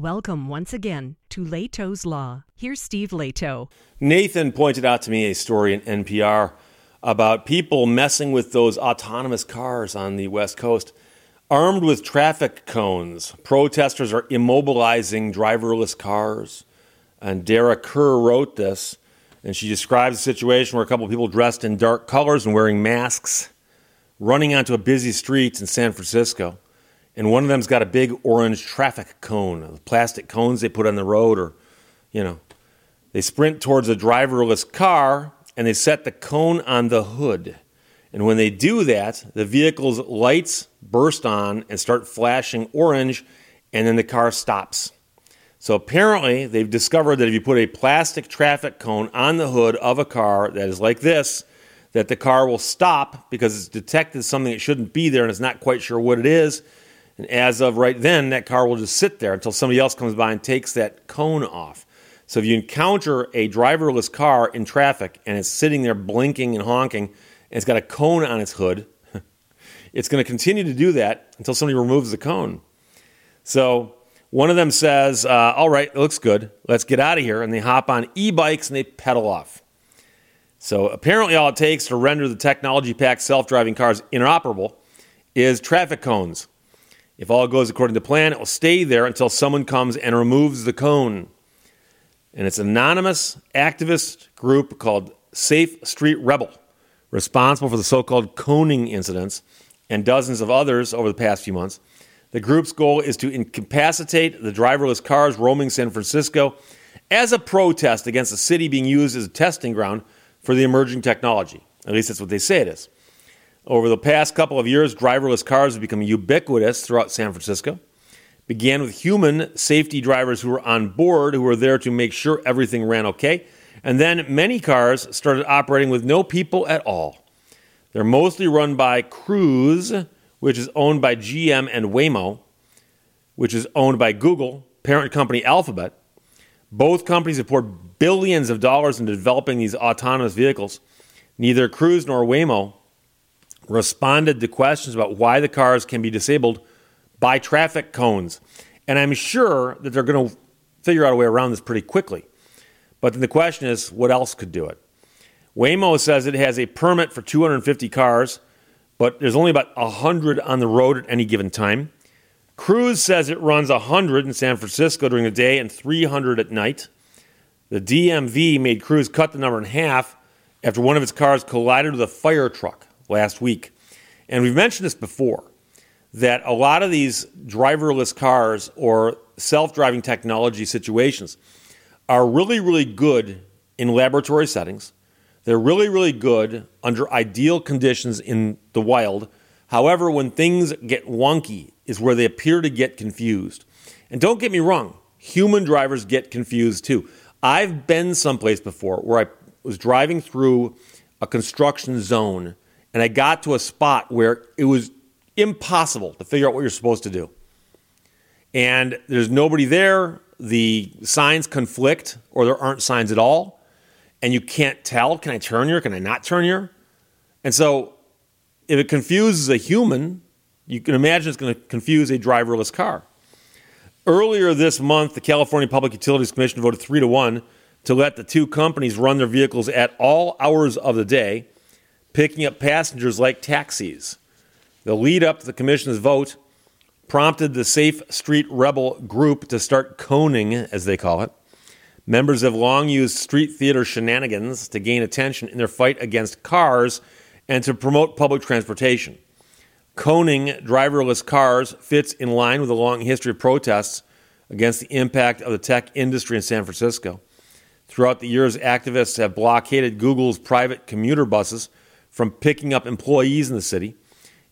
Welcome once again to Lehto's Law. Here's Steve Lehto. Nathan pointed out to me a story in NPR about people messing with those autonomous cars on the West Coast. Armed with traffic cones, protesters are immobilizing driverless cars. And Dara Kerr wrote this, and she describes a situation where a couple of people dressed in dark colors and wearing masks running onto a busy street in San Francisco and one of them's got a big orange traffic cone, the plastic cones they put on the road, or, you know, they sprint towards a driverless car and they set the cone on the hood. And when they do that, the vehicle's lights burst on and start flashing orange, and then the car stops. So apparently, they've discovered that if you put a plastic traffic cone on the hood of a car that is like this, that the car will stop because it's detected something that shouldn't be there and it's not quite sure what it is and as of right then, that car will just sit there until somebody else comes by and takes that cone off. So if you encounter a driverless car in traffic and it's sitting there blinking and honking, and it's got a cone on its hood, it's going to continue to do that until somebody removes the cone. So one of them says, uh, All right, it looks good. Let's get out of here. And they hop on e bikes and they pedal off. So apparently, all it takes to render the technology packed self driving cars inoperable is traffic cones. If all goes according to plan, it will stay there until someone comes and removes the cone. And it's an anonymous activist group called Safe Street Rebel, responsible for the so called coning incidents and dozens of others over the past few months. The group's goal is to incapacitate the driverless cars roaming San Francisco as a protest against the city being used as a testing ground for the emerging technology. At least that's what they say it is. Over the past couple of years, driverless cars have become ubiquitous throughout San Francisco. Began with human safety drivers who were on board, who were there to make sure everything ran okay. And then many cars started operating with no people at all. They're mostly run by Cruise, which is owned by GM and Waymo, which is owned by Google, parent company Alphabet. Both companies have poured billions of dollars into developing these autonomous vehicles. Neither Cruise nor Waymo responded to questions about why the cars can be disabled by traffic cones. And I'm sure that they're going to figure out a way around this pretty quickly. But then the question is, what else could do it? Waymo says it has a permit for 250 cars, but there's only about 100 on the road at any given time. Cruise says it runs 100 in San Francisco during the day and 300 at night. The DMV made Cruise cut the number in half after one of its cars collided with a fire truck last week. And we've mentioned this before that a lot of these driverless cars or self driving technology situations are really, really good in laboratory settings. They're really, really good under ideal conditions in the wild. However, when things get wonky, is where they appear to get confused. And don't get me wrong, human drivers get confused too. I've been someplace before where I was driving through a construction zone and I got to a spot where it was impossible to figure out what you're supposed to do. And there's nobody there. The signs conflict, or there aren't signs at all. And you can't tell can I turn here? Can I not turn here? And so, if it confuses a human, you can imagine it's going to confuse a driverless car. Earlier this month, the California Public Utilities Commission voted three to one to let the two companies run their vehicles at all hours of the day picking up passengers like taxis. The lead up to the commission's vote prompted the Safe Street Rebel group to start coning, as they call it. Members have long used street theater shenanigans to gain attention in their fight against cars and to promote public transportation. Coning driverless cars fits in line with a long history of protests against the impact of the tech industry in San Francisco. Throughout the years, activists have blockaded Google's private commuter buses from picking up employees in the city.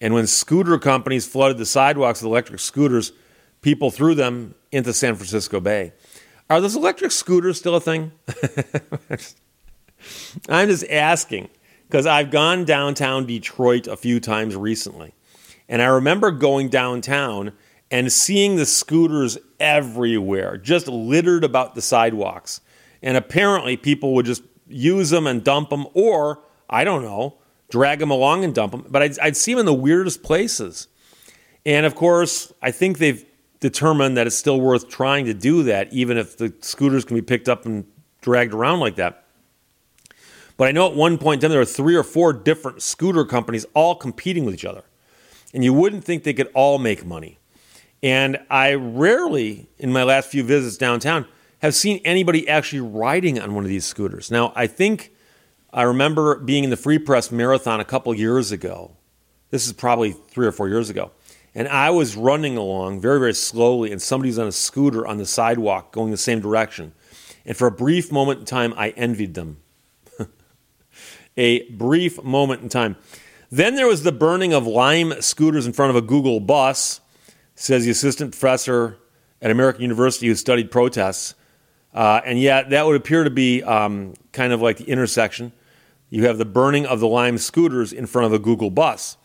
And when scooter companies flooded the sidewalks with electric scooters, people threw them into San Francisco Bay. Are those electric scooters still a thing? I'm just asking because I've gone downtown Detroit a few times recently. And I remember going downtown and seeing the scooters everywhere, just littered about the sidewalks. And apparently people would just use them and dump them, or, I don't know, drag them along and dump them. But I'd, I'd see them in the weirdest places. And of course, I think they've determined that it's still worth trying to do that, even if the scooters can be picked up and dragged around like that. But I know at one point in time there were three or four different scooter companies all competing with each other. And you wouldn't think they could all make money. And I rarely, in my last few visits downtown, have seen anybody actually riding on one of these scooters. Now, I think I remember being in the Free Press Marathon a couple years ago. This is probably three or four years ago. And I was running along very, very slowly, and somebody's on a scooter on the sidewalk going the same direction. And for a brief moment in time, I envied them. a brief moment in time. Then there was the burning of Lime scooters in front of a Google bus, says the assistant professor at American University who studied protests. Uh, and yet, that would appear to be um, kind of like the intersection. You have the burning of the Lime scooters in front of a Google bus.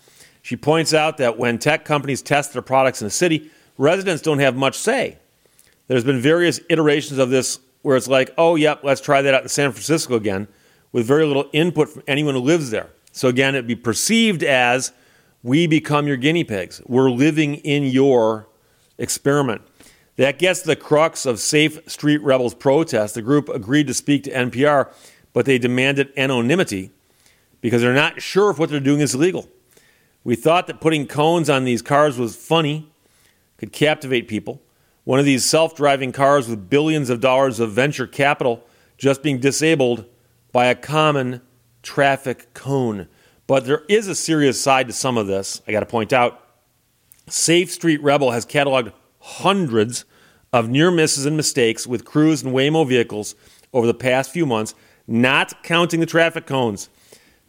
She points out that when tech companies test their products in a city, residents don't have much say. There's been various iterations of this where it's like, oh, yep, let's try that out in San Francisco again, with very little input from anyone who lives there. So again, it'd be perceived as we become your guinea pigs. We're living in your experiment. That gets the crux of Safe Street Rebels protest. The group agreed to speak to NPR, but they demanded anonymity because they're not sure if what they're doing is legal. We thought that putting cones on these cars was funny, could captivate people. One of these self driving cars with billions of dollars of venture capital just being disabled by a common traffic cone. But there is a serious side to some of this, I got to point out. Safe Street Rebel has cataloged hundreds of near misses and mistakes with Cruise and Waymo vehicles over the past few months, not counting the traffic cones.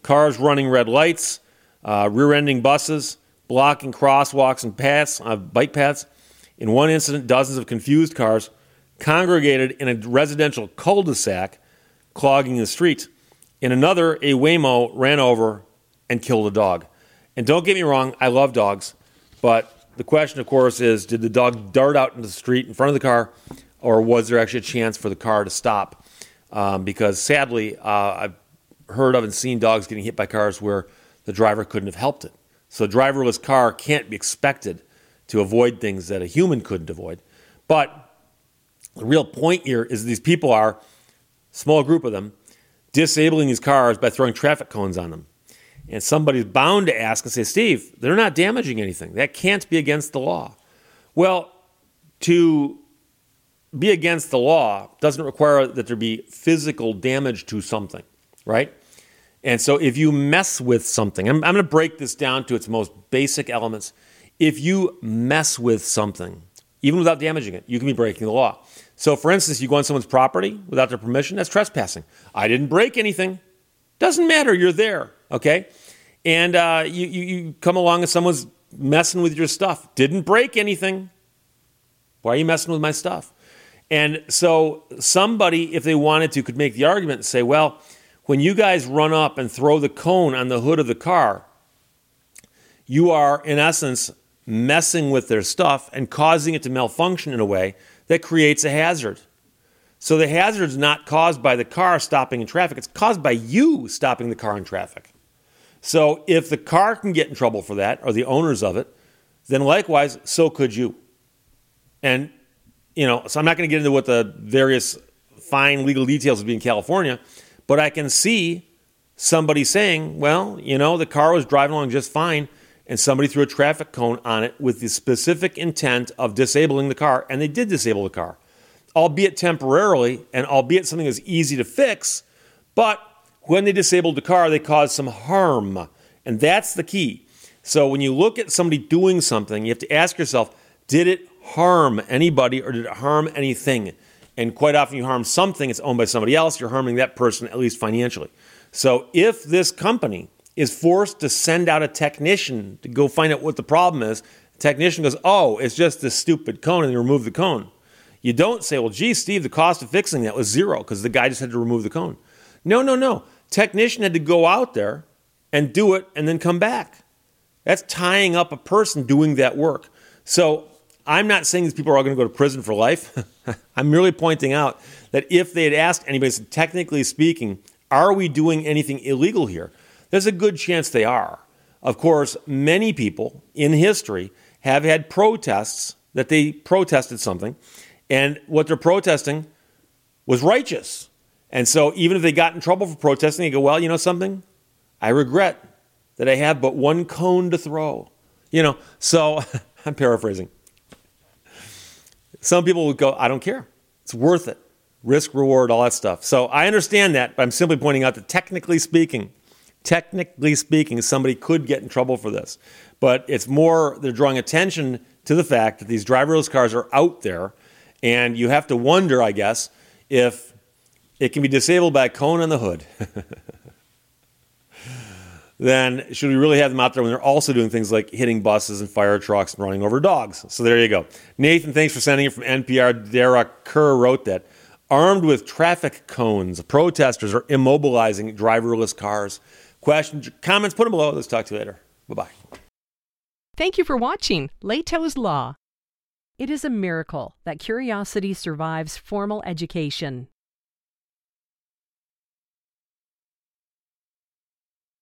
Cars running red lights, uh, rear ending buses, blocking crosswalks and paths, uh, bike paths. In one incident, dozens of confused cars congregated in a residential cul de sac, clogging the street. In another, a Waymo ran over and killed a dog. And don't get me wrong, I love dogs, but the question, of course, is did the dog dart out into the street in front of the car, or was there actually a chance for the car to stop? Um, because sadly, uh, I've heard of and seen dogs getting hit by cars where the driver couldn't have helped it. So, a driverless car can't be expected to avoid things that a human couldn't avoid. But the real point here is these people are, small group of them, disabling these cars by throwing traffic cones on them. And somebody's bound to ask and say, Steve, they're not damaging anything. That can't be against the law. Well, to be against the law doesn't require that there be physical damage to something, right? And so if you mess with something, I'm, I'm going to break this down to its most basic elements. If you mess with something, even without damaging it, you can be breaking the law. So, for instance, you go on someone's property without their permission, that's trespassing. I didn't break anything. Doesn't matter, you're there, okay? And uh, you, you, you come along and someone's messing with your stuff. Didn't break anything. Why are you messing with my stuff? And so somebody, if they wanted to, could make the argument and say, well, when you guys run up and throw the cone on the hood of the car, you are, in essence, messing with their stuff and causing it to malfunction in a way that creates a hazard. So the hazard is not caused by the car stopping in traffic, it's caused by you stopping the car in traffic. So if the car can get in trouble for that, or the owners of it, then likewise, so could you. And, you know, so I'm not going to get into what the various fine legal details would be in California, but I can see somebody saying, well, you know, the car was driving along just fine, and somebody threw a traffic cone on it with the specific intent of disabling the car, and they did disable the car albeit temporarily, and albeit something that's easy to fix, but when they disabled the car, they caused some harm. And that's the key. So when you look at somebody doing something, you have to ask yourself, did it harm anybody or did it harm anything? And quite often you harm something, it's owned by somebody else, you're harming that person at least financially. So if this company is forced to send out a technician to go find out what the problem is, the technician goes, oh, it's just this stupid cone, and they remove the cone. You don't say, well, gee, Steve, the cost of fixing that was zero because the guy just had to remove the cone. No, no, no. Technician had to go out there and do it and then come back. That's tying up a person doing that work. So I'm not saying these people are all going to go to prison for life. I'm merely pointing out that if they had asked anybody, technically speaking, are we doing anything illegal here? There's a good chance they are. Of course, many people in history have had protests that they protested something, and what they're protesting was righteous. And so even if they got in trouble for protesting, they go, well, you know something? I regret that I have but one cone to throw. You know, so I'm paraphrasing. Some people would go, I don't care. It's worth it. Risk, reward, all that stuff. So I understand that, but I'm simply pointing out that technically speaking, technically speaking, somebody could get in trouble for this. But it's more, they're drawing attention to the fact that these driverless cars are out there, and you have to wonder, I guess, if it can be disabled by a cone on the hood. then should we really have them out there when they're also doing things like hitting buses and fire trucks and running over dogs? So there you go. Nathan, thanks for sending it from NPR. Dara Kerr wrote that. Armed with traffic cones, protesters are immobilizing driverless cars. Questions, comments, put them below. Let's talk to you later. Bye bye. Thank you for watching Lehto's Law. It is a miracle that curiosity survives formal education.